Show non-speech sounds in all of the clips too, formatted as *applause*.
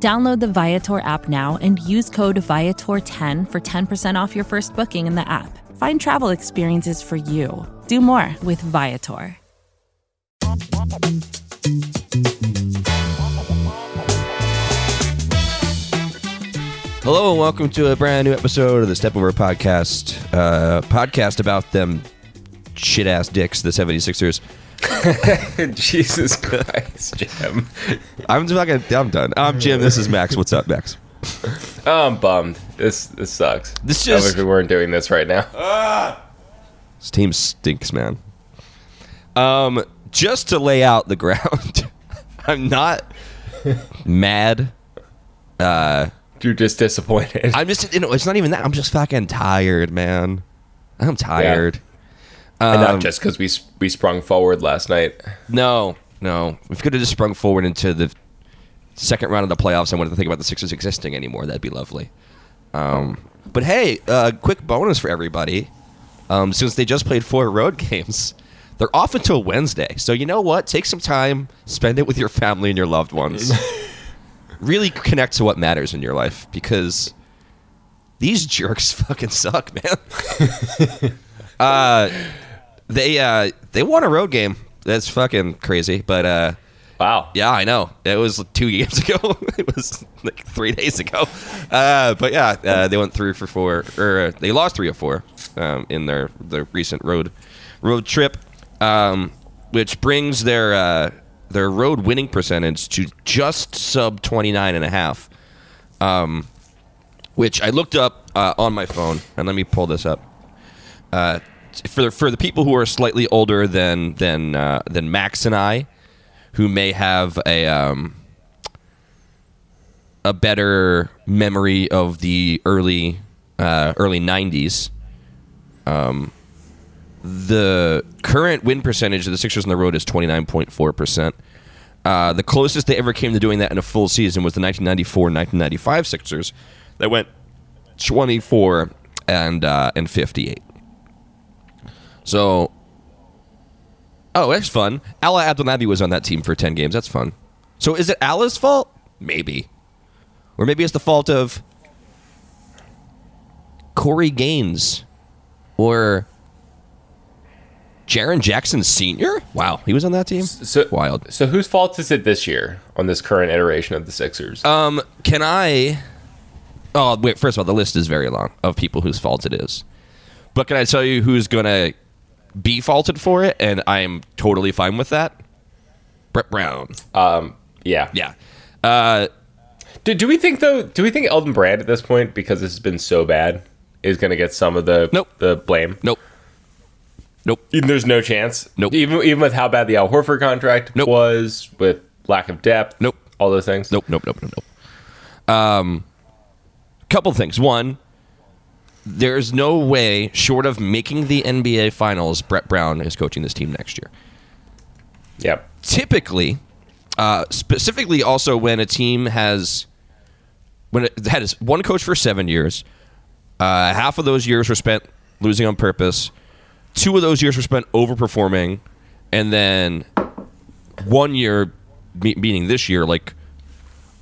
Download the Viator app now and use code Viator10 for 10% off your first booking in the app. Find travel experiences for you. Do more with Viator. Hello and welcome to a brand new episode of the Step Over Podcast. Uh, podcast about them shit ass dicks, the 76ers. *laughs* Jesus Christ, Jim. I'm fucking I'm done. I'm Jim. This is Max. What's up, Max? Oh, I'm bummed. This this sucks. This I wish just we weren't doing this right now. *laughs* this team stinks, man. Um, just to lay out the ground, *laughs* I'm not mad. Uh, You're just disappointed. I'm just you know it's not even that. I'm just fucking tired, man. I'm tired. And Um, not just because we we sprung forward last night. No, no. We could have just sprung forward into the second round of the playoffs. I wanted to think about the Sixers existing anymore. That'd be lovely. Um, but hey, uh, quick bonus for everybody. Um, since they just played four road *laughs* games, they're off until Wednesday. So you know what? Take some time, spend it with your family and your loved ones. *laughs* really connect to what matters in your life because these jerks *laughs* fucking suck, man. uh, they uh, they won a road game. That's fucking crazy. But uh, Wow. yeah, I know. It was two *laughs* games ago. it was like three days ago. Uh, but yeah, uh, they went three for four, or uh, they lost three of four um, in their their recent road road trip, um, which brings their uh, their road winning percentage to just sub 29 and a half. Um, which I looked up uh, on my phone, and let me pull this up. Uh, for the, for the people who are slightly older than than uh, than Max and I, who may have a um, a better memory of the early uh, early '90s. Um, the current win percentage of the Sixers on the road is 29.4 percent. Uh, the closest they ever came to doing that in a full season was the 1994-1995 Sixers, that went 24 and uh, and 58. So, oh, that's fun. Alaa Abdelnaby was on that team for 10 games. That's fun. So, is it Alaa's fault? Maybe, or maybe it's the fault of Corey Gaines or Jaren Jackson Sr. Wow, he was on that team. So Wild. So whose fault is it this year on this current iteration of the Sixers? Um, can I? Oh, wait. First of all, the list is very long of people whose fault it is. But can I tell you who's gonna be faulted for it? And I'm totally fine with that. Brett Brown. um. Yeah. Yeah. Uh, Do, do we think though? Do we think Elton Brand at this point, because this has been so bad, is going to get some of the Nope. the blame? nope. Nope. Even there's no chance. Nope. Even even with how bad the Al Horford contract Nope. was, with lack of depth. Nope. All those things. Nope. Nope. Nope. Nope. Nope. Um, couple things. One, there's no way, short of making the NBA Finals, Brett Brown is coaching this team next year. Yep. typically, uh, specifically also when a team has when it had one coach for seven years, uh, half of those years were spent losing on purpose. Two of those years were spent overperforming, and then one year, meaning this year, like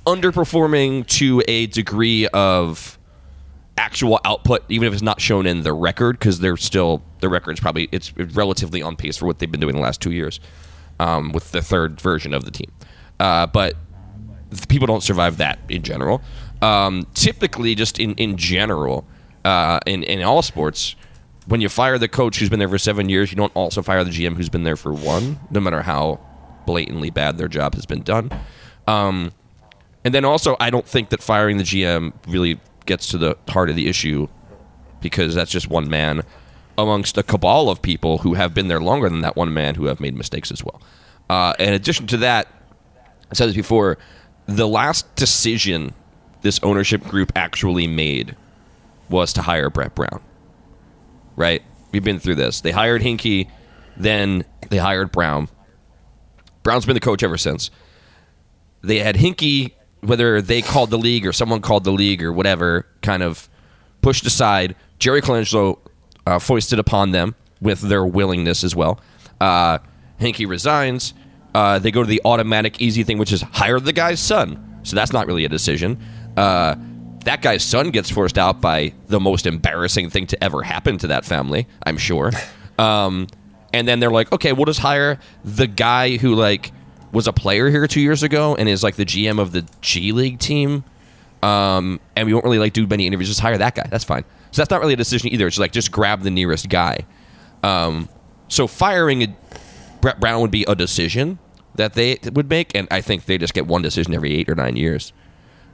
underperforming to a degree of actual output, even if it's not shown in the record, because they're still the record's probably it's relatively on pace for what they've been doing the last two years, um, with the third version of the team. Uh, but people don't survive that in general. Um, typically, just in in general, uh, in in all sports, when you fire the coach who's been there for seven years, you don't also fire the GM who's been there for one, no matter how blatantly bad their job has been done. Um, and then also, I don't think that firing the GM really gets to the heart of the issue because that's just one man amongst a cabal of people who have been there longer than that one man who have made mistakes as well. Uh, in addition to that, I said this before, the last decision this ownership group actually made was to hire Brett Brown. Right? We've been through this. They hired Hinkie, then they hired Brown. Brown's been the coach ever since. They had Hinkie, whether they called the league or someone called the league or whatever, kind of pushed aside. Jerry Colangelo uh, foisted upon them with their willingness as well. Uh, Hinkie resigns. Uh, they go to the automatic easy thing, which is hire the guy's son. So that's not really a decision. Uh, that guy's son gets forced out by the most embarrassing thing to ever happen to that family, I'm sure. *laughs* Um, and then they're like, okay, we'll just hire the guy who like was a player here two years ago and is like the GM of the G League team. Um, and we won't really like do many interviews. Just hire that guy. That's fine. So that's not really a decision either. It's like just grab the nearest guy. Um, so firing a, Brett Brown would be a decision that they would make, and I think they just get one decision every eight or nine years.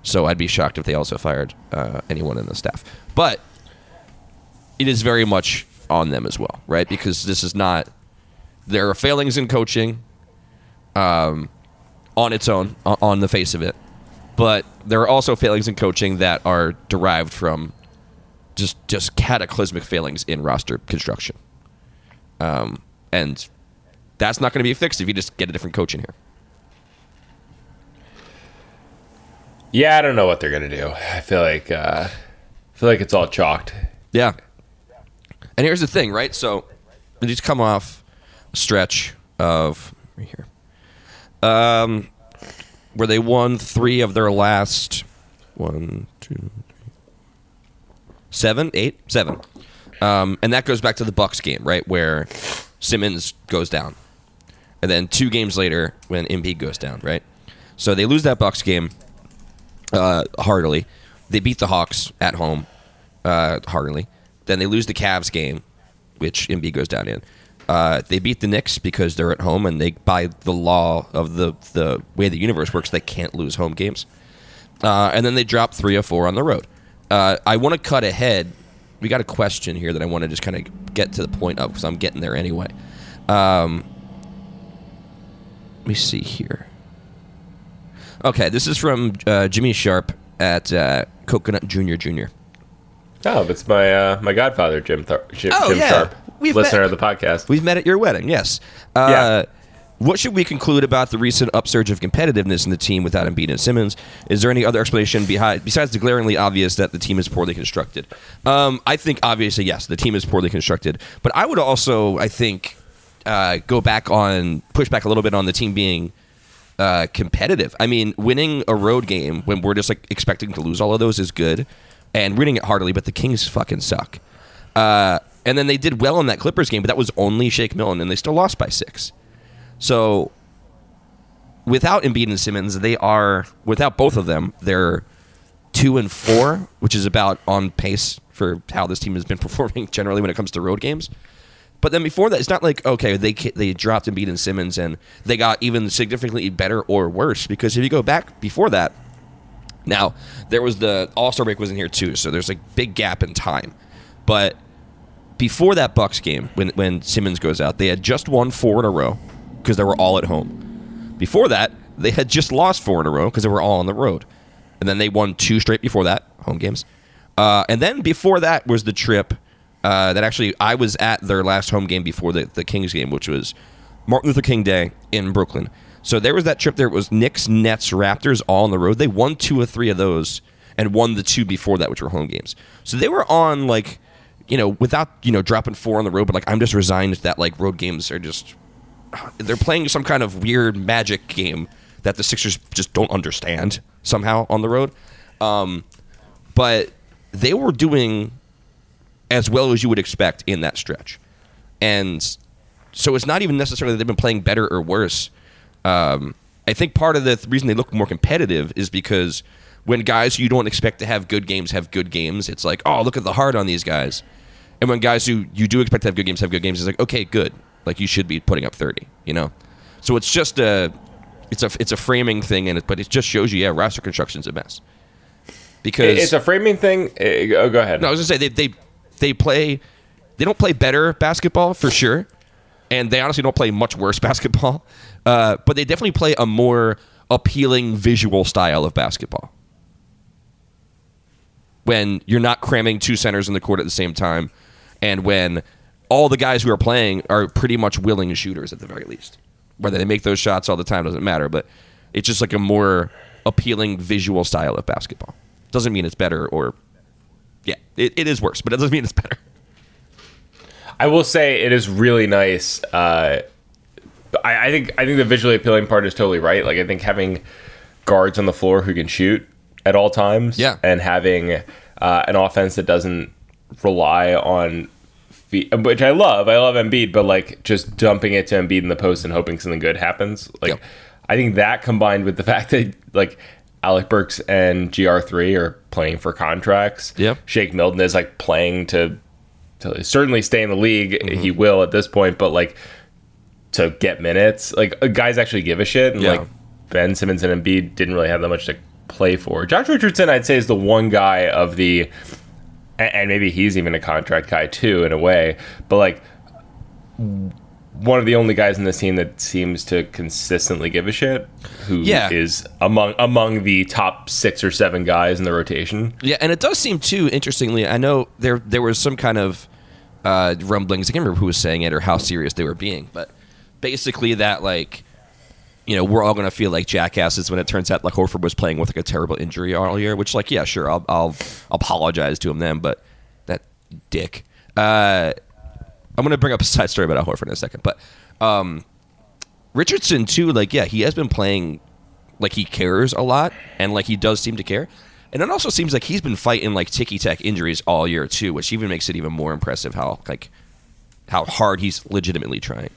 So I'd be shocked if they also fired uh, anyone in the staff. But it is very much on them as well, right? Because this is not there are failings in coaching um, on its own, on the face of it, but there are also failings in coaching that are derived from just just cataclysmic failings in roster construction, um, and that's not going to be fixed if you just get a different coach in here. Yeah, I don't know what they're gonna do. I feel like uh, I feel like it's all chalked. Yeah. And here's the thing, right? So they just come off a stretch of right here, um, where they won three of their last one, two, three, seven, eight, seven, um, and that goes back to the Bucks game, right, where Simmons goes down, and then two games later when Embiid goes down, right. So they lose that Bucks game uh, heartily. They beat the Hawks at home uh, heartily. Then they lose the Cavs game, which Embiid goes down in. Uh, they beat the Knicks because they're at home, and they by the law of the the way the universe works, they can't lose home games. Uh, and then they drop three or four on the road. Uh, I want to cut ahead. We got a question here that I want to just kind of get to the point of because I'm getting there anyway. Um, let me see here. Okay, this is from uh, Jimmy Sharp at uh, Coconut Junior Junior. Oh, it's my uh, my godfather, Jim, Thar- Jim, Oh, Jim yeah. Sharp, We've listener met- of the podcast. We've met at your wedding, yes. Uh, Yeah. What should we conclude about the recent upsurge of competitiveness in the team without Embiid and Simmons? Is there any other explanation behind, besides the glaringly obvious that the team is poorly constructed? Um, I think obviously yes, the team is poorly constructed, but I would also, I think, uh, go back on push back a little bit on the team being uh, competitive. I mean, winning a road game when we're just like expecting to lose all of those is good, and winning it heartily. But the Kings fucking suck. Uh, and then they did well in that Clippers game, but that was only Shake Milton, and they still lost by six. So without Embiid and Simmons, they are without both of them, they're two and four, which is about on pace for how this team has been *laughs* performing generally when it comes to road games. But then before that, it's not like okay they they dropped Embiid and Simmons and they got even significantly better or worse because if you go back before that, now there was the All Star break was in here too, so there's a big gap in time. But before that Bucks game, when when Simmons goes out, they had just won four in a row because they were all at home. Before that, they had just lost four in a row because they were all on the road, and then they won two straight before that home games. Uh, and then before that was the trip uh, that actually I was at their last home game before the, the Kings game, which was Martin Luther King Day in Brooklyn. So there was that trip there. It was Knicks, Nets, Raptors all on the road. They won two or three of those and won the two before that, which were home games. So they were on like, you know, without, you know, dropping four on the road, but like I'm just resigned that like road games are just they're playing some kind of weird magic game that the Sixers just don't understand somehow on the road. Um, but they were doing as well as you would expect in that stretch. And so it's not even necessarily that they've been playing better or worse. Um, I think part of the th- reason they look more competitive is because when guys you don't expect to have good games have good games, it's like, oh, look at the heart on these guys. And when guys who you do expect to have good games have good games, it's like, okay, good. Like you should be putting up thirty, you know. So it's just a, it's a it's a framing thing, and it, but it just shows you, yeah, roster construction's a mess. Because It's a framing thing. Oh, go ahead. no, I was gonna say they they they play they don't play better basketball for sure, and they honestly don't play much worse *laughs* basketball. Uh, but they definitely play a more appealing visual style of basketball. When you're not cramming two centers in the court at the same time, and when all the guys who are playing are pretty much willing shooters at the very least. Whether they make those shots all the time doesn't matter, but it's just like a more appealing visual style of basketball. Doesn't mean it's better or yeah, it, it is worse, but it doesn't mean it's better. I will say it is really nice. Uh, I, I think I think the visually appealing part is totally right. Like I think having guards on the floor who can shoot at all times, Yeah. and having uh, an offense that doesn't rely on feet, which I love. I love Embiid, but like just dumping it to Embiid in the post and hoping something good happens. Like Yep. I think that combined with the fact that like Alec Burks and GR3 are playing for contracts. Yep. Shake Milton is like playing to to certainly stay in the league. Mm-hmm. He will at this point, but like to get minutes, like uh, guys actually give a shit. And Yeah. like Ben Simmons and Embiid didn't really have that much to play for. Josh Richardson, I'd say, is the one guy of the, and maybe he's even a contract guy too in a way, but like one of the only guys in this team that seems to consistently give a shit. Who is Yeah. among among the top six or seven guys in the rotation. Yeah, and it does seem too interestingly. I know there there was some kind of uh, rumblings. I can't remember who was saying it or how serious they were being, but basically that like you know we're all gonna feel like jackasses when it turns out like Horford was playing with like a terrible injury all year. Which like yeah, sure, I'll I'll, apologize to him then, but that dick. Uh, I'm gonna bring up a side story about Al Horford in a second, but um, Richardson too. Like yeah, he has been playing like he cares a lot and like he does seem to care. And it also seems like he's been fighting like ticky tack injuries all year too, which even makes it even more impressive how like how hard he's legitimately trying.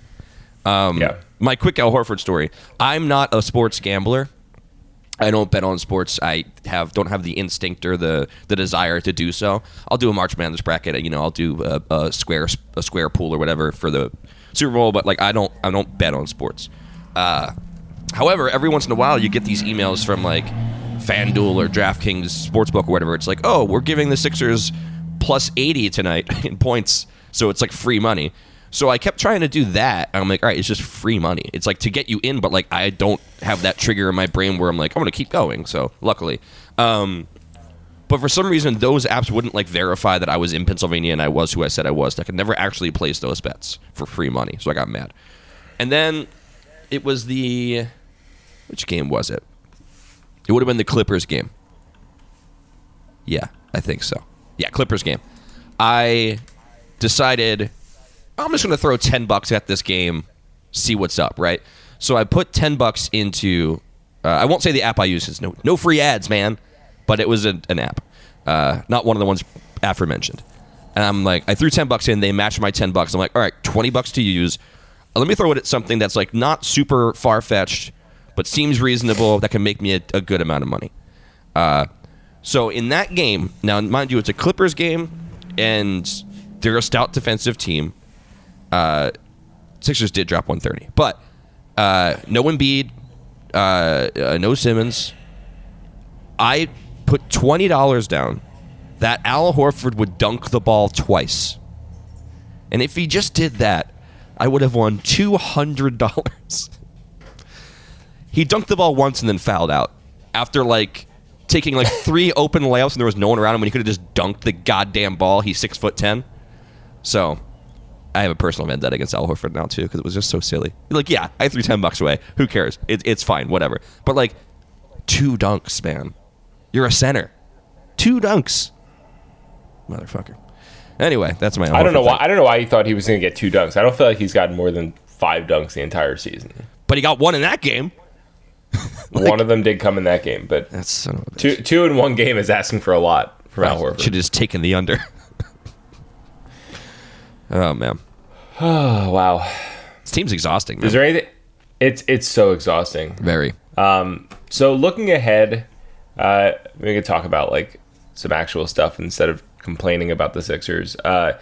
Um, yeah. My quick Al Horford story. I'm not a sports gambler. I don't bet on sports. I have don't have the instinct or the, the desire to do so. I'll do a March Madness bracket. You know, I'll do a, a square a square pool or whatever for the Super Bowl. But like, I don't I don't bet on sports. Uh, however, every once in a while, you get these emails from like FanDuel or DraftKings Sportsbook or whatever. It's like, oh, we're giving the Sixers plus 80 tonight *laughs* in points. So it's like free money. So I kept trying to do that. I'm like, all right, it's just free money. It's like to get you in, but like I don't have that trigger in my brain where I'm like, I'm to keep going. So luckily. Um, but for some reason, those apps wouldn't like verify that I was in Pennsylvania and I was who I said I was. I could never actually place those bets for free money. So I got mad. And then it was the. Which game was it? It would have been the Clippers game. Yeah, I think so. Yeah, Clippers game. I decided I'm just going to throw 10 bucks at this game, see what's up, right? So I put 10 bucks into uh, I won't say the app I use is no no free ads, man, but it was a, an app. Uh, not one of the ones aforementioned. And I'm like I threw 10 bucks in, they matched my 10 bucks. I'm like, "All right, 20 bucks to use. Uh, Let me throw it at something that's like not super far-fetched, but seems reasonable that can make me a, a good amount of money." Uh, so in that game, now mind you, it's a Clippers game, and they're a stout defensive team. Uh, Sixers did drop 130, but uh, no Embiid, uh, uh, no Simmons. I put twenty dollars down that Al Horford would dunk the ball twice, and if he just did that, I would have won two hundred dollars. he dunked the ball once and then fouled out after like taking like three open layups and there was no one around him when he could have just dunked the goddamn ball. He's six foot ten, so I have a personal vendetta against Al Horford now too because it was just so silly. Like, yeah, I threw ten bucks away. Who cares? It, it's fine, whatever. But like, two dunks, man. You're a center. Two dunks, motherfucker. Anyway, that's my. I don't know why. thing. I don't know why you thought he was going to get two dunks. I don't feel like he's gotten more than five dunks the entire season. But he got one in that game. *laughs* one of them did come in that game, but That's son of a bitch. two two in one game is asking for a lot from Al Horford. Should have just taken the under. *laughs* oh man, Oh *sighs* wow! this team's exhausting. Man. Is there anything? It's it's so exhausting. Very. Um, so looking ahead, uh, we could talk about like some actual stuff instead of complaining about the Sixers. Uh,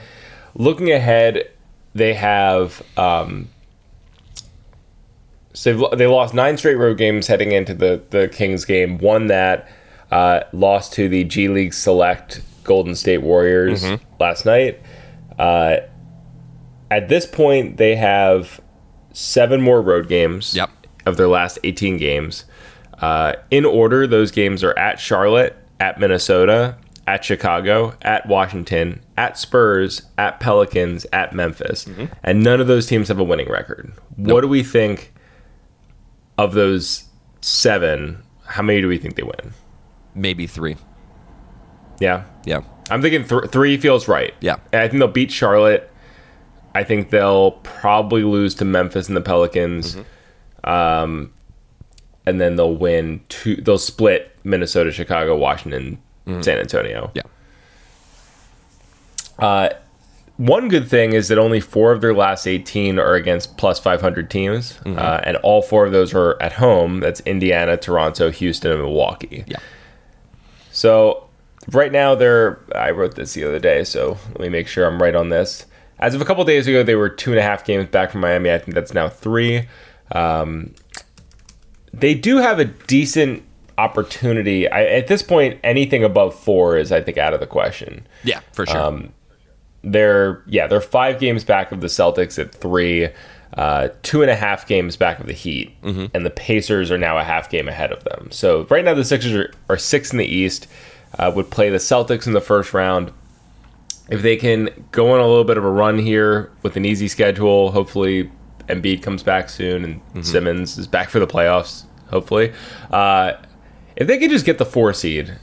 looking ahead, they have um, so they lost nine straight road games heading into the the Kings game. Won that uh, lost to the G League Select Golden State Warriors last night. Uh, at this point, they have seven more road games Yep. of their last 18 games. Uh, in order, those games are at Charlotte, at Minnesota, at Chicago, at Washington, at Spurs, at Pelicans, at Memphis, and none of those teams have a winning record. What do we think of those seven? How many do we think they win? Maybe three. Yeah, Yeah. I'm thinking th- three feels right. Yeah. And I think they'll beat Charlotte. I think they'll probably lose to Memphis and the Pelicans. Um, and then they'll win two. They'll split Minnesota, Chicago, Washington, San Antonio. Yeah. Uh, one good thing is that only four of their last 18 are against plus 500 teams, uh, and all four of those are at home. That's Indiana, Toronto, Houston, and Milwaukee. Yeah. So right now they're. I wrote this the other day, so let me make sure I'm right on this. As of a couple days ago, they were two and a half games back from Miami. I think that's now three. Um, they do have a decent opportunity. I, at this point, anything above four is, I think, out of the question. Yeah, for sure. Um, they're yeah, they're five games back of the Celtics at three, uh, two and a half games back of the Heat, and the Pacers are now a half game ahead of them. So right now the Sixers are, are six in the East. Uh, would play the Celtics in the first round. If they can go on a little bit of a run here with an easy schedule, hopefully Embiid comes back soon and Simmons is back for the playoffs. Hopefully, uh, if they could just get the four seed,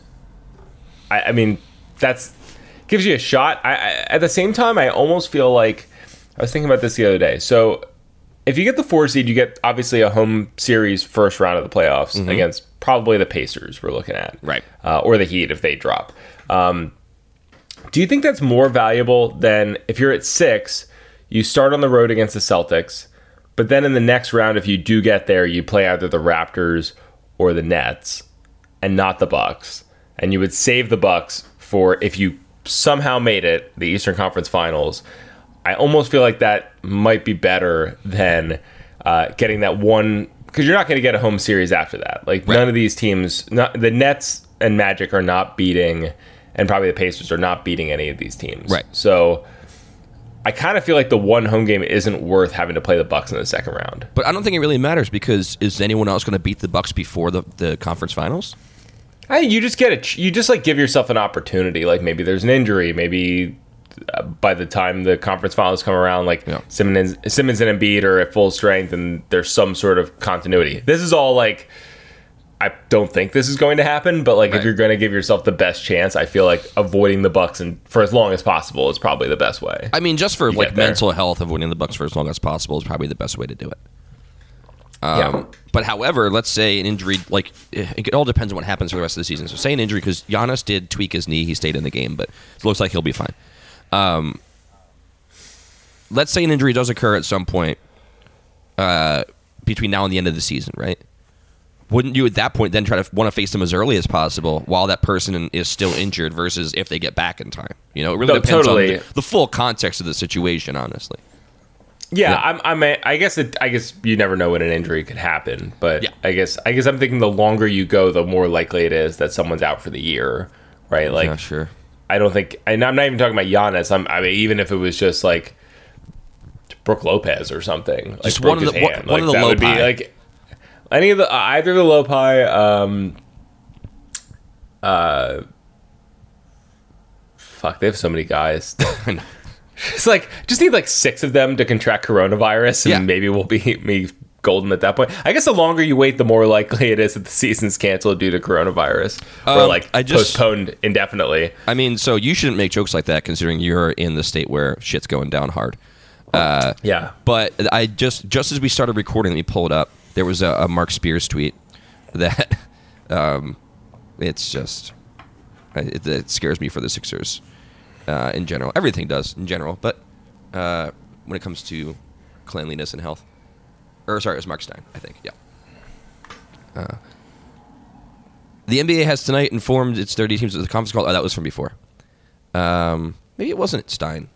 I, I mean, that's gives you a shot. I, I, at the same time, I almost feel like I was thinking about this the other day. So, if you get the four seed, you get obviously a home series first round of the playoffs against probably the Pacers. We're looking at Right. uh, or the Heat if they drop. Um, do you think that's more valuable than if you're at six, you start on the road against the Celtics, but then in the next round, if you do get there, you play either the Raptors or the Nets, and not the Bucks, and you would save the Bucks for if you somehow made it the Eastern Conference Finals. I almost feel like that might be better than uh, getting that one because you're not going to get a home series after that. Like none of these teams, not, the Nets and Magic are not beating, and probably the Pacers are not beating any of these teams. Right. So I kind of feel like the one home game isn't worth having to play the Bucks in the second round. but I don't think it really matters because is anyone else going to beat the Bucks before the, the conference finals? I you just get it. You just like give yourself an opportunity. Like maybe there's an injury. Maybe uh, by the time the conference finals come around, like Yeah. Simmons, Simmons and Embiid are at full strength, and there's some sort of continuity. This is all like. I don't think this is going to happen, but like if you're going to give yourself the best chance, I feel like avoiding the Bucks and for as long as possible is probably the best way. I mean, just for like there. mental health, avoiding the Bucks for as long as possible is probably the best way to do it. yeah. Um, But however, let's say an injury, like it it all depends on what happens for the rest of the season. So say an injury because Giannis did tweak his knee, he stayed in the game, but it looks like he'll be fine. Um, let's say an injury does occur at some point uh, between now and the end of the season, right? Wouldn't you at that point then try to want to face them as early as possible while that person is still injured versus if they get back in time? You know, it really No, depends totally. on the, the full context of the situation, honestly. Yeah, Yeah. I'm. I'm. A, I guess. It, I guess you never know when an injury could happen, but Yeah. I guess. I guess I'm thinking the longer you go, the more likely it is that someone's out for the year, right? Like, yeah, sure. I don't think, and I'm not even talking about Giannis. I'm. I mean, even if it was just like Brook Lopez or something, like Just one of the- one- hand, one like, of the that would be like any of the uh, either the Lopi. Um, uh, fuck, they have so many guys. *laughs* It's like just need like six of them to contract coronavirus, and Yeah. maybe we'll be *laughs* me golden at that point. I guess the longer you wait, the more likely it is that the season's canceled due to coronavirus or Um, like I just- postponed indefinitely. I mean, so you shouldn't make jokes like that considering you're in the state where shit's going down hard. Uh, Yeah, but I just just as we started recording, let me pull it up. There was a, a Marc Spears tweet that *laughs* um, it's just it, it scares me for the Sixers uh, in general. Everything does in general, but uh, when it comes to cleanliness and health, or sorry, it was Marc Stein, I think. Yeah. Uh, the NBA has tonight informed its 30 teams of the conference call. Oh, that was from before. Um, maybe it wasn't Stein.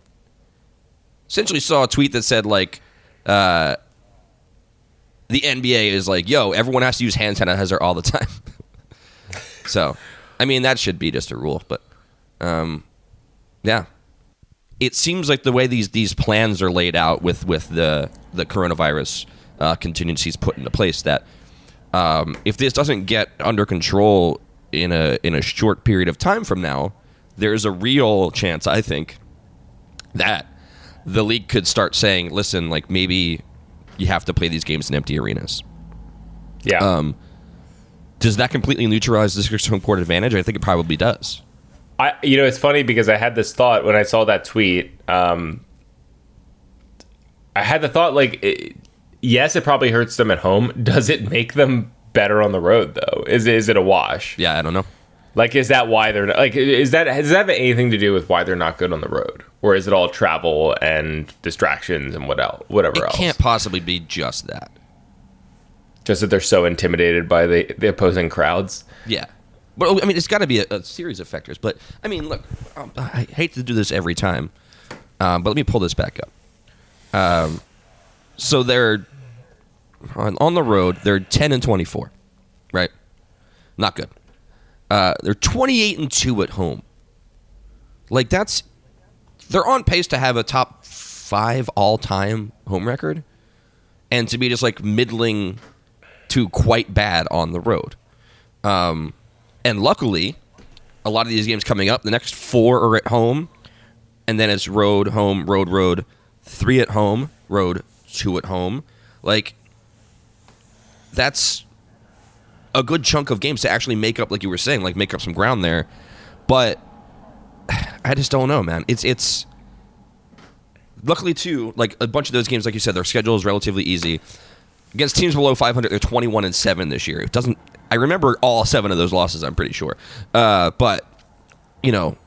Essentially, saw a tweet that said like, uh, the NBA is like, yo, everyone has to use hand sanitizer all the time. *laughs* so, I mean, that should be just a rule, but, um, yeah, it seems like the way these these plans are laid out with with the the coronavirus uh, contingencies put into place that um, if this doesn't get under control in a in a short period of time from now, there's a real chance, I think, that the league could start saying, listen, like maybe you have to play these games in empty arenas. Yeah. Um, does that completely neutralize the Sixers' home court advantage? I think it probably does. I, you know, it's funny because I had this thought when I saw that tweet. Um, I had the thought like, it, yes, it probably hurts them at home. *laughs* Does it make them better on the road though? Is is it a wash? Yeah, I don't know. Like, is that why they're not, like? Is that does that have anything to do with why they're not good on the road, or is it all travel and distractions and what else, whatever It else? can't possibly be just that. Just that they're so intimidated by the the opposing crowds. Yeah. But I mean, it's got to be a, a series of factors. But I mean, look, um, I hate to do this every time, um, but let me pull this back up. Um, so they're on, on the road. They're ten and twenty four, right? Not good. Uh, they're twenty eight and two at home. Like that's they're on pace to have a top five all time home record, and to be just like middling to quite bad on the road. Um, and luckily, a lot of these games coming up, the next four are at home, and then it's road, home, road, road, three at home, road, two at home. Like, that's a good chunk of games to actually make up, like you were saying, like make up some ground there. But *sighs* I just don't know, man. It's it's luckily too, like a bunch of those games, like you said, their schedule is relatively easy against teams below 500. They're 21 and seven this year. It doesn't. I remember all seven of those losses. I'm pretty sure. Uh, but you know,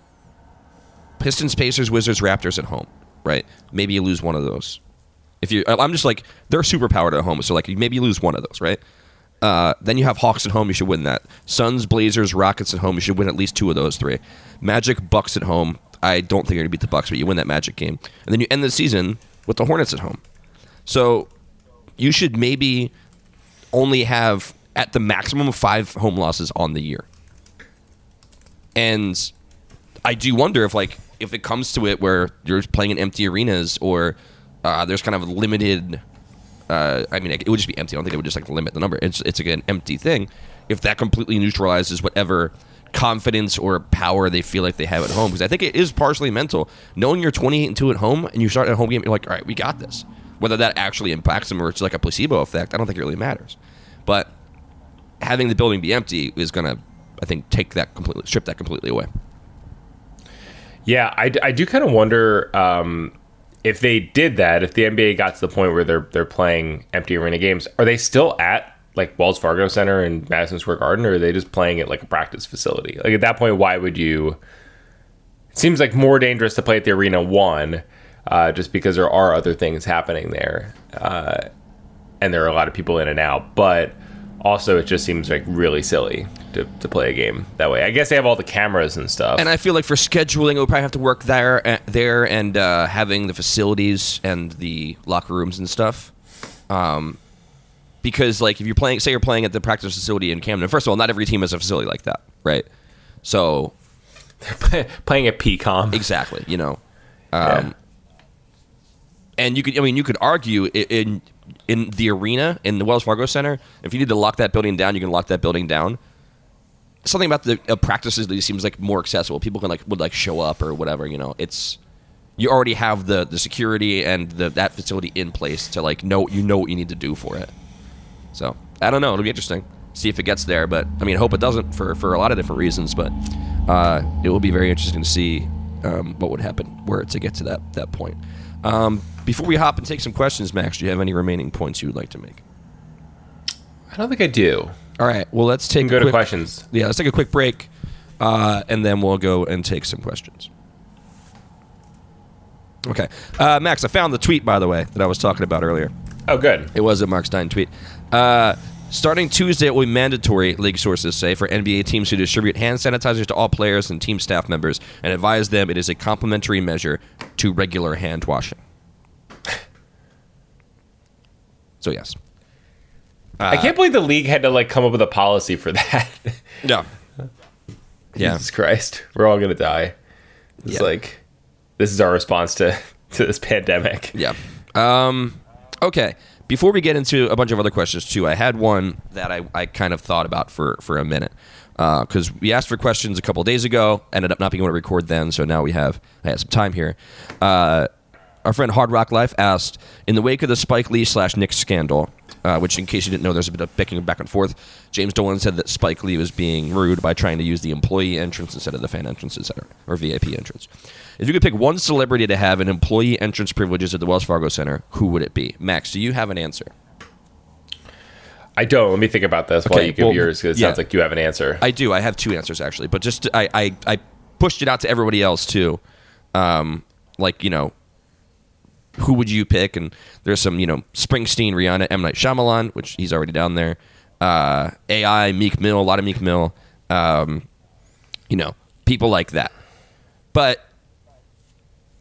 Pistons, Pacers, Wizards, Raptors at home. Right? Maybe you lose one of those. If you, I'm just like they're super powered at home, so like maybe you lose one of those, right? Uh, then you have Hawks at home. You should win that. Suns, Blazers, Rockets at home. You should win at least two of those three. Magic, Bucks at home. I don't think you're gonna beat the Bucks, but you win that Magic game, and then you end the season with the Hornets at home. So you should maybe only have at the maximum five home losses on the year. And I do wonder if like if it comes to it where you're playing in empty arenas or uh, there's kind of limited. Uh, I mean, it would just be empty. I don't think it would just like limit the number. It's it's an empty thing. If that completely neutralizes whatever confidence or power they feel like they have at home, because I think it is partially mental. Knowing you're 28 and two at home and you start at home game, you're like, all right, we got this. Whether that actually impacts them or it's like a placebo effect, I don't think it really matters. But having the building be empty is going to, I think, take that completely, strip that completely away. Yeah, I, I do kind of wonder um, if they did that, if the NBA got to the point where they're they're playing empty arena games, are they still at like Wells Fargo Center and Madison Square Garden, or are they just playing at like a practice facility? Like at that point, why would you? It seems like more dangerous to play at the arena one, uh, just because there are other things happening there, uh, and there are a lot of people in and out. But also, it just seems like really silly to, to play a game that way. I guess they have all the cameras and stuff. And I feel like for scheduling, it would probably have to work there, uh, there, and uh, having the facilities and the locker rooms and stuff. Um, because like if you're playing, say you're playing at the practice facility in Camden. First of all, not every team has a facility like that, right? So they're *laughs* playing at PCOM. exactly, you know. Yeah. Um, and you could, I mean, you could argue i- in in the arena in the Wells Fargo Center, if you need to lock that building down, you can lock that building down. Something about the uh, practices that seems like more accessible. People can like would like show up or whatever. You know, it's you already have the the security and the that facility in place to like know you know what you need to do for it. So I don't know. It'll be interesting. See if it gets there, but I mean, hope it doesn't for for a lot of different reasons. But uh, it will be very interesting to see um, what would happen were it to get to that that point. Um, before we hop and take some questions, Max, do you have any remaining points you would like to make? I don't think I do. All right. Well, let's take can go a to questions. Yeah, let's take a quick break, uh, and then we'll go and take some questions. Okay, uh, Max, I found the tweet by the way that I was talking about earlier. Oh, good. It was a Marc Stein tweet. Uh, starting Tuesday, it will be mandatory, league sources say, for NBA teams to distribute hand sanitizers to all players and team staff members and advise them it is a complementary measure to regular hand washing. *laughs* So, yes. I can't believe the league had to like come up with a policy for that. Yeah. *laughs* Yeah. Jesus Christ, we're all gonna die. It's Yeah. like this is our response to to this pandemic. Yeah. Um, okay. Before we get into a bunch of other questions too, I had one that I, I kind of thought about for for a minute because we asked for questions a couple days ago, ended up not being able to record then, so now we have I have some time here. Uh, our friend Hard Rock Life asked, in the wake of the Spike Lee slash Knick scandal, uh, which in case you didn't know, there's a bit of bickering back and forth. James Dolan said that Spike Lee was being rude by trying to use the employee entrance instead of the fan entrance, etc., or VIP entrance. If you could pick one celebrity to have an employee entrance privileges at the Wells Fargo Center, who would it be? Max, do you have an answer? I don't. Let me think about this while Okay, you give well, yours because it yeah. sounds like you have an answer. I do. I have two answers actually, but just I I, I pushed it out to everybody else too. Um, like you know, who would you pick? And there's some you know Springsteen, Rihanna, M Night Shyamalan, which he's already down there. Uh, AI, Meek Mill, a lot of Meek Mill. Um, you know, people like that. But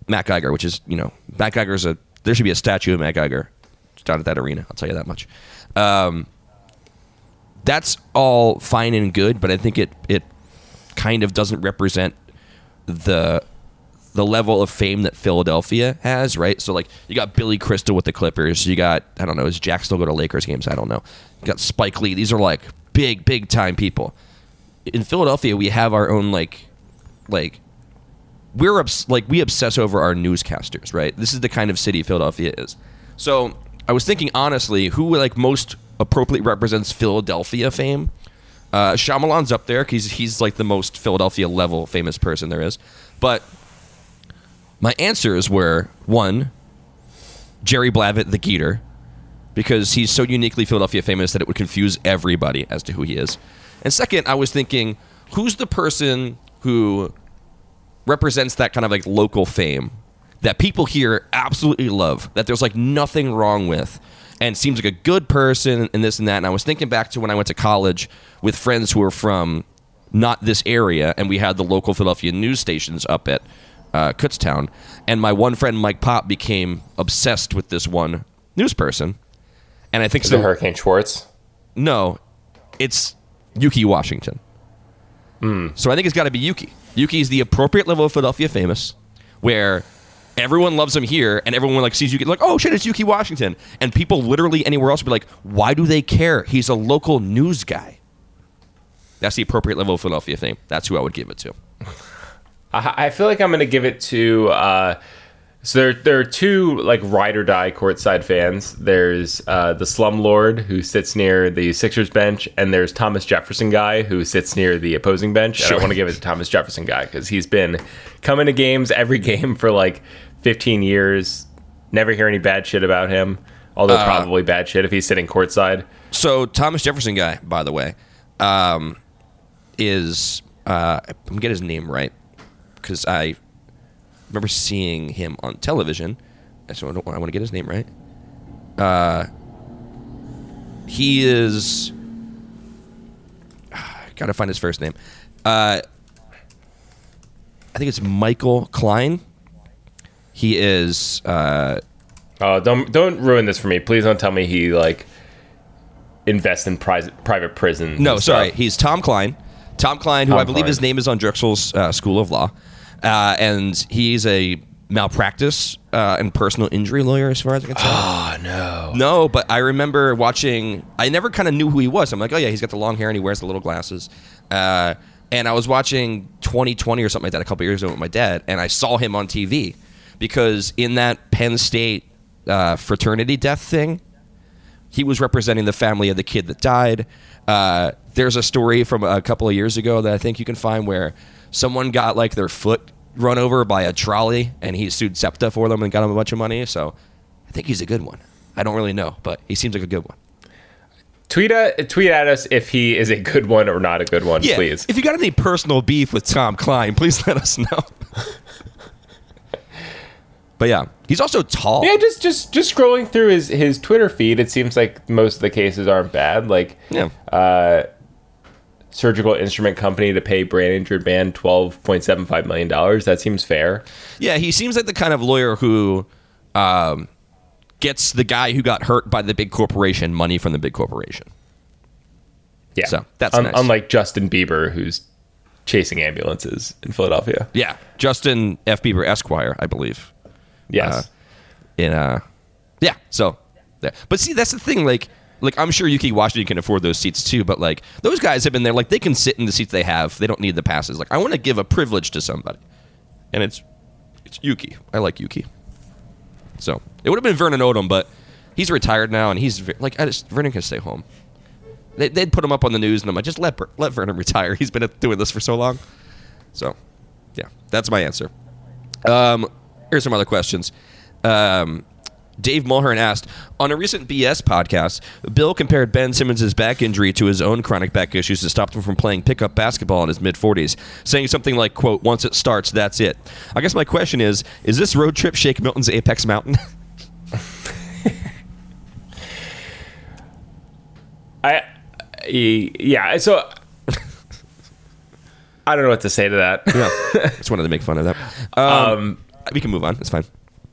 Matt Geiger, which is you know Matt Geiger's a there should be a statue of Matt Geiger down at that arena. I'll tell you that much. Um, that's all fine and good, but I think it it kind of doesn't represent the the level of fame that Philadelphia has, right? So like you got Billy Crystal with the Clippers, you got I don't know, is Jack still go to Lakers games? I don't know. You got Spike Lee. These are like big, big time people. In Philadelphia, we have our own like like we're obs- like we obsess over our newscasters, right? This is the kind of city Philadelphia is. So I was thinking honestly, who like most appropriately represents Philadelphia fame? Uh, Shyamalan's up there because he's like the most Philadelphia level famous person there is. But my answers were one, Jerry Blavat, the Geator, because he's so uniquely Philadelphia famous that it would confuse everybody as to who he is. And second, I was thinking, who's the person who represents that kind of like local fame that people here absolutely love, that there's like nothing wrong with, and seems like a good person and this and that. And I was thinking back to when I went to college with friends who were from not this area, and we had the local Philadelphia news stations up at uh, Kutztown. And my one friend Mike Pop became obsessed with this one news person, and I think Is so. it Hurricane Schwartz? No, it's Yuki Washington. So I think it's got to be Yuki. Yuki is the appropriate level of Philadelphia famous, where everyone loves him here, and everyone like sees Yuki like, oh shit, it's Yuki Washington, and people literally anywhere else would be like, why do they care? He's a local news guy. That's the appropriate level of Philadelphia fame. That's who I would give it to. *laughs* I, feel like I'm going to give it to. Uh, so there, there are two like ride or die courtside fans. There's uh, the slumlord who sits near the Sixers bench, and there's Thomas Jefferson guy who sits near the opposing bench. Sure. I want to give it to Thomas Jefferson guy because he's been coming to games every *laughs* game for like 15 years. Never hear any bad shit about him. Although probably bad shit if he's sitting courtside. So Thomas Jefferson guy, by the way, um, is uh, I'm get his name right because I remember seeing him on television. So I, don't, I want to get his name right. Uh, he is. *sighs* Got to find his first name. Uh, I think it's Michael Klein. He is. Uh, Oh, don't don't ruin this for me. Please don't tell me he like invests in private private prisons. No, sorry. He's Tom Kline. Tom Kline, who Tom I believe Kline. his name is on Drexel's uh, School of Law, uh, and he's a malpractice uh, and personal injury lawyer, as far as I can tell. Oh no. No, but I remember watching. I never kind of knew who he was. I'm like, oh yeah, he's got the long hair and he wears the little glasses. Uh, and I was watching 2020 or something like that a couple years ago with my dad, and I saw him on TV because in that Penn State uh, fraternity death thing, he was representing the family of the kid that died. Uh, there's a story from a couple of years ago that I think you can find where someone got like their foot run over by a trolley, and he sued SEPTA for them and got him a bunch of money. So I think he's a good one. I don't really know, but he seems like a good one. Tweet at, tweet at us if he is a good one or not a good one, Yeah, please. if you got any personal beef with Tom Kline, please *laughs* let us know. but yeah, he's also tall. Yeah, just just just scrolling through his his Twitter feed, it seems like most of the cases aren't bad. Like Yeah. uh, surgical instrument company to pay brain injured man twelve point seven five million dollars. That seems fair. Yeah, he seems like the kind of lawyer who um, gets the guy who got hurt by the big corporation money from the big corporation. Yeah, So, that's nice. unlike Justin Bieber, who's chasing ambulances in Philadelphia. Yeah, Justin F. Bieber Esquire, I believe. Yes. Uh, in uh, yeah. So there. But see, that's the thing. Like, like I'm sure Yuki Washington can afford those seats too. But like those guys have been there. Like they can sit in the seats they have. They don't need the passes. Like I want to give a privilege to somebody, and it's it's Yuki. I like Yuki. So it would have been Vernon Odom, but he's retired now, and he's like I just Vernon can stay home. They, they'd put him up on the news, and I'm like, just let let Vernon retire. He's been doing this for so long. So, yeah, that's my answer. Um, here's some other questions. Um, Dave Mulhern asked on a recent BS podcast, Bill compared Ben Simmons' back injury to his own chronic back issues that stopped him from playing pickup basketball in his mid 40s, saying something like, "quote Once it starts, that's it." I guess my question is: Is this road trip Shake Milton's apex mountain? *laughs* I, yeah. So I don't know what to say to that. yeah, *laughs* just wanted to make fun of that. Um, we can move on. It's fine.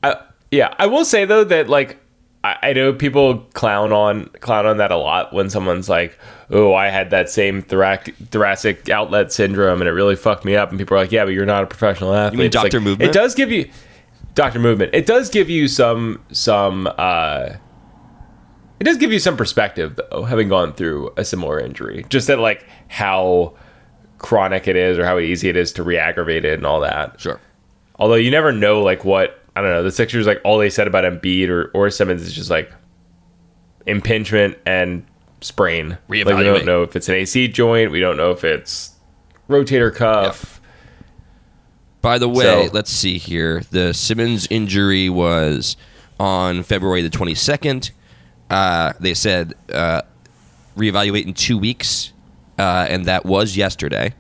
I, yeah, I will say though that like I, I know people clown on clown on that a lot when someone's like, "Oh, I had that same thorac- thoracic outlet syndrome and it really fucked me up," and people are like, "Yeah, but you're not a professional athlete." You mean It's like, Dr. Movement? It does give you Doctor Movement. It does give you some some. uh it does give you some perspective though, having gone through a similar injury. Just that like how chronic it is or how easy it is to re-aggravate it and all that. Sure. Although you never know, like what I don't know. The Sixers, like all they said about Embiid or or Simmons is just like impingement and sprain. Like, we don't know if it's an AC joint. We don't know if it's rotator cuff. By the way, So- let's see here. The Simmons injury was on February the 22nd. Uh, they said uh, reevaluate in two weeks, uh, and that was yesterday.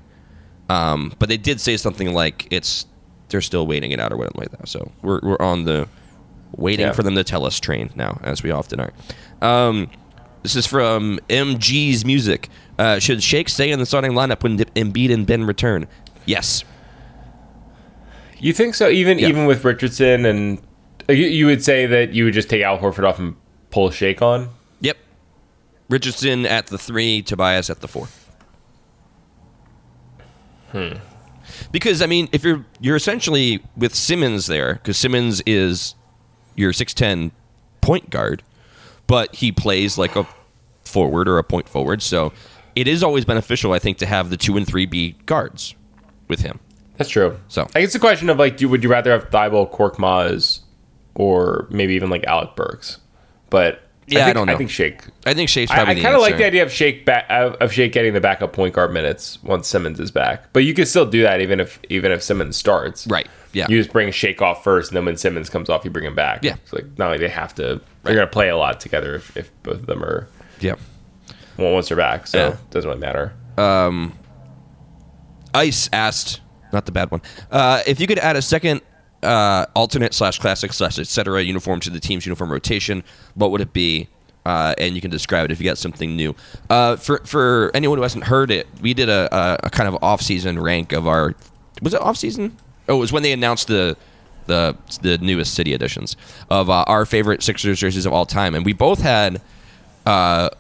Um, but they did say something like it's they're still waiting it out or whatever like that. So we're we're on the waiting Yeah. for them to tell us train now, as we often are. Um, this is from MG's music. Uh, should Shake stay in the starting lineup when Embiid and Ben return? Yes. You think so? Even Yeah. even with Richardson and you, you would say that you would just take Al Horford off and pull Shake on. Yep. Richardson at the three, Tobias at the four. Hmm. Because I mean, if you're you're essentially with Simmons there, because Simmons is your six ten point guard, but he plays like a forward or a point forward, so it is always beneficial, I think, to have the two and three be guards with him. That's true. So- I guess the question of like, do would you rather have Thybulle, Korkmaz, or maybe even like Alec Burks? But Yeah, I think, don't know. I think Shake. I think Shake's I, probably I the kind of like the idea of Shake back of of Shake getting the backup point guard minutes once Simmons is back. But you can still do that even if even if Simmons starts. Right. Yeah. You just bring Shake off first, and then when Simmons comes off, you bring him back. Yeah. It's like not like they have to. They're gonna play a lot together if, if both of them are yeah. well once they're back. So Yeah. it doesn't really matter. Um, Ice asked, not the bad one, uh, if you could add a second uh, alternate slash classic slash etc. uniform to the team's uniform rotation, what would it be? Uh, and you can describe it if you got something new. Uh, for for anyone who hasn't heard it, we did a, a, a kind of off season rank of our. Was it off season? Oh, it was when they announced the the the newest city editions of uh, our favorite Sixers jerseys of all time, and we both had uh,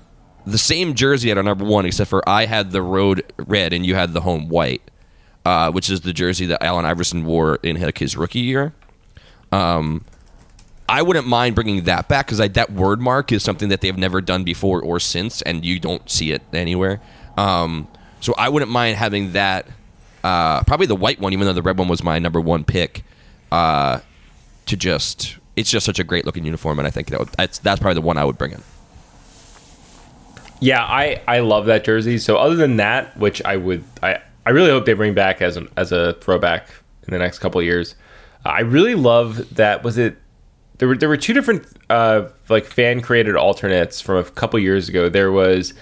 the same jersey at our number one, except for I had the road red and you had the home white, uh, which is the jersey that Allen Iverson wore in like, his rookie year. Um, I wouldn't mind bringing that back because that word mark is something that they've never done before or since, and you don't see it anywhere. Um, so I wouldn't mind having that. Uh, probably the white one, even though the red one was my number one pick. Uh, to just, it's just such a great looking uniform, and I think that would, that's that's probably the one I would bring in. Yeah, I, I love that jersey. So other than that, which I would I, I really hope they bring back as an as a throwback in the next couple of years. I really love that was it there were there were two different uh like fan created alternates from a couple years ago. There was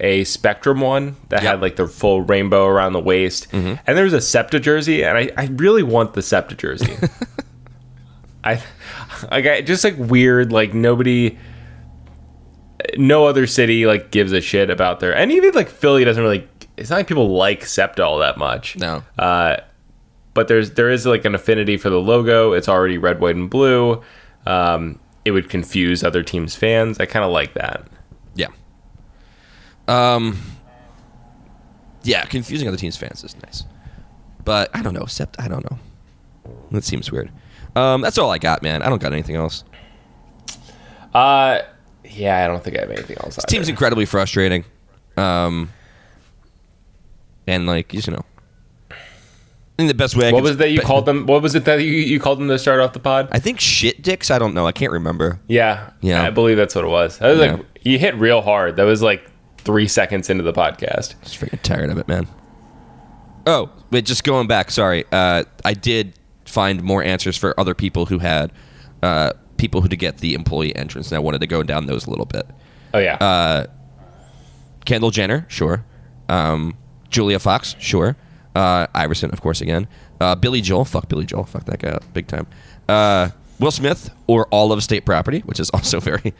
a Spectrum one that Yep. had like the full rainbow around the waist, and there was a Septa jersey, and I, I really want the Septa jersey. *laughs* I like I just like weird like nobody no other city like gives a shit about their and even like Philly doesn't really it's not like people like Septa all that much. No. Uh but there's there is like an affinity for the logo. It's already red, white, and blue. Um it would confuse other teams' fans. I kind of like that. Yeah. Um. Yeah, confusing other teams' fans is nice, but I don't know. Except I don't know. That seems weird. Um, that's all I got, man. I don't got anything else. Uh yeah, I don't think I have anything else. This team's incredibly frustrating. Um, and like you know, in the best way. I What could- was that you but- called them? What was it that you, you called them to start off the pod? I think shit dicks. I don't know. I can't remember. Yeah, Yeah. I believe that's what it was. I was Yeah. like, you hit real hard. That was like three seconds into the podcast. Just freaking tired of it, man. Oh, wait, just going back. Sorry, uh, I did find more answers for other people who had uh, people who to get the employee entrance, and I wanted to go down those a little bit. Oh yeah, Uh, Kendall Jenner, sure. Um, Julia Fox, sure. Uh, Iverson, of course, again. Uh, Billy Joel, fuck Billy Joel, fuck that guy up big time. Uh, Will Smith or all of state property, which is *laughs* also very,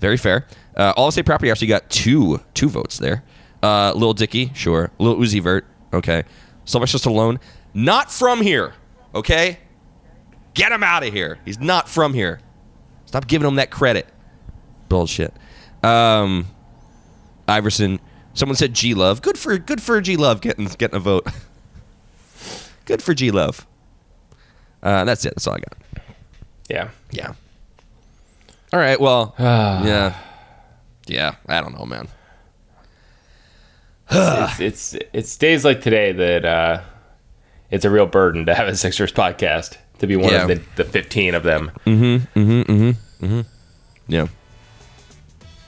very fair. Uh, all of state property actually got two two votes there. Uh, Lil Dicky, sure. Lil Uzi Vert, okay. Sylvester Stallone, not from here, okay. Get him out of here. He's not from here. Stop giving him that credit. Bullshit. Um, Iverson. Someone said G Love. Good for good for G Love getting getting a vote. *laughs* good for G Love. Uh, that's it. That's all I got. yeah. Yeah. All right. Well. *sighs* yeah. Yeah. I don't know, man. *sighs* it's, it's it's days like today that uh, it's a real burden to have a Sixers podcast to be one Yeah. of the, the fifteen of them. Mm-hmm. Mm-hmm. Mm-hmm. Mm-hmm. Yeah.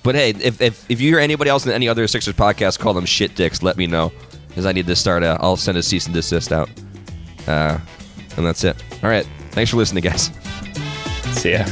But hey, if, if, if you hear anybody else in any other Sixers podcast call them shit dicks, let me know. Because I need to start a, I'll send a cease and desist out. Uh, and that's it. All right. Thanks for listening, guys. See ya.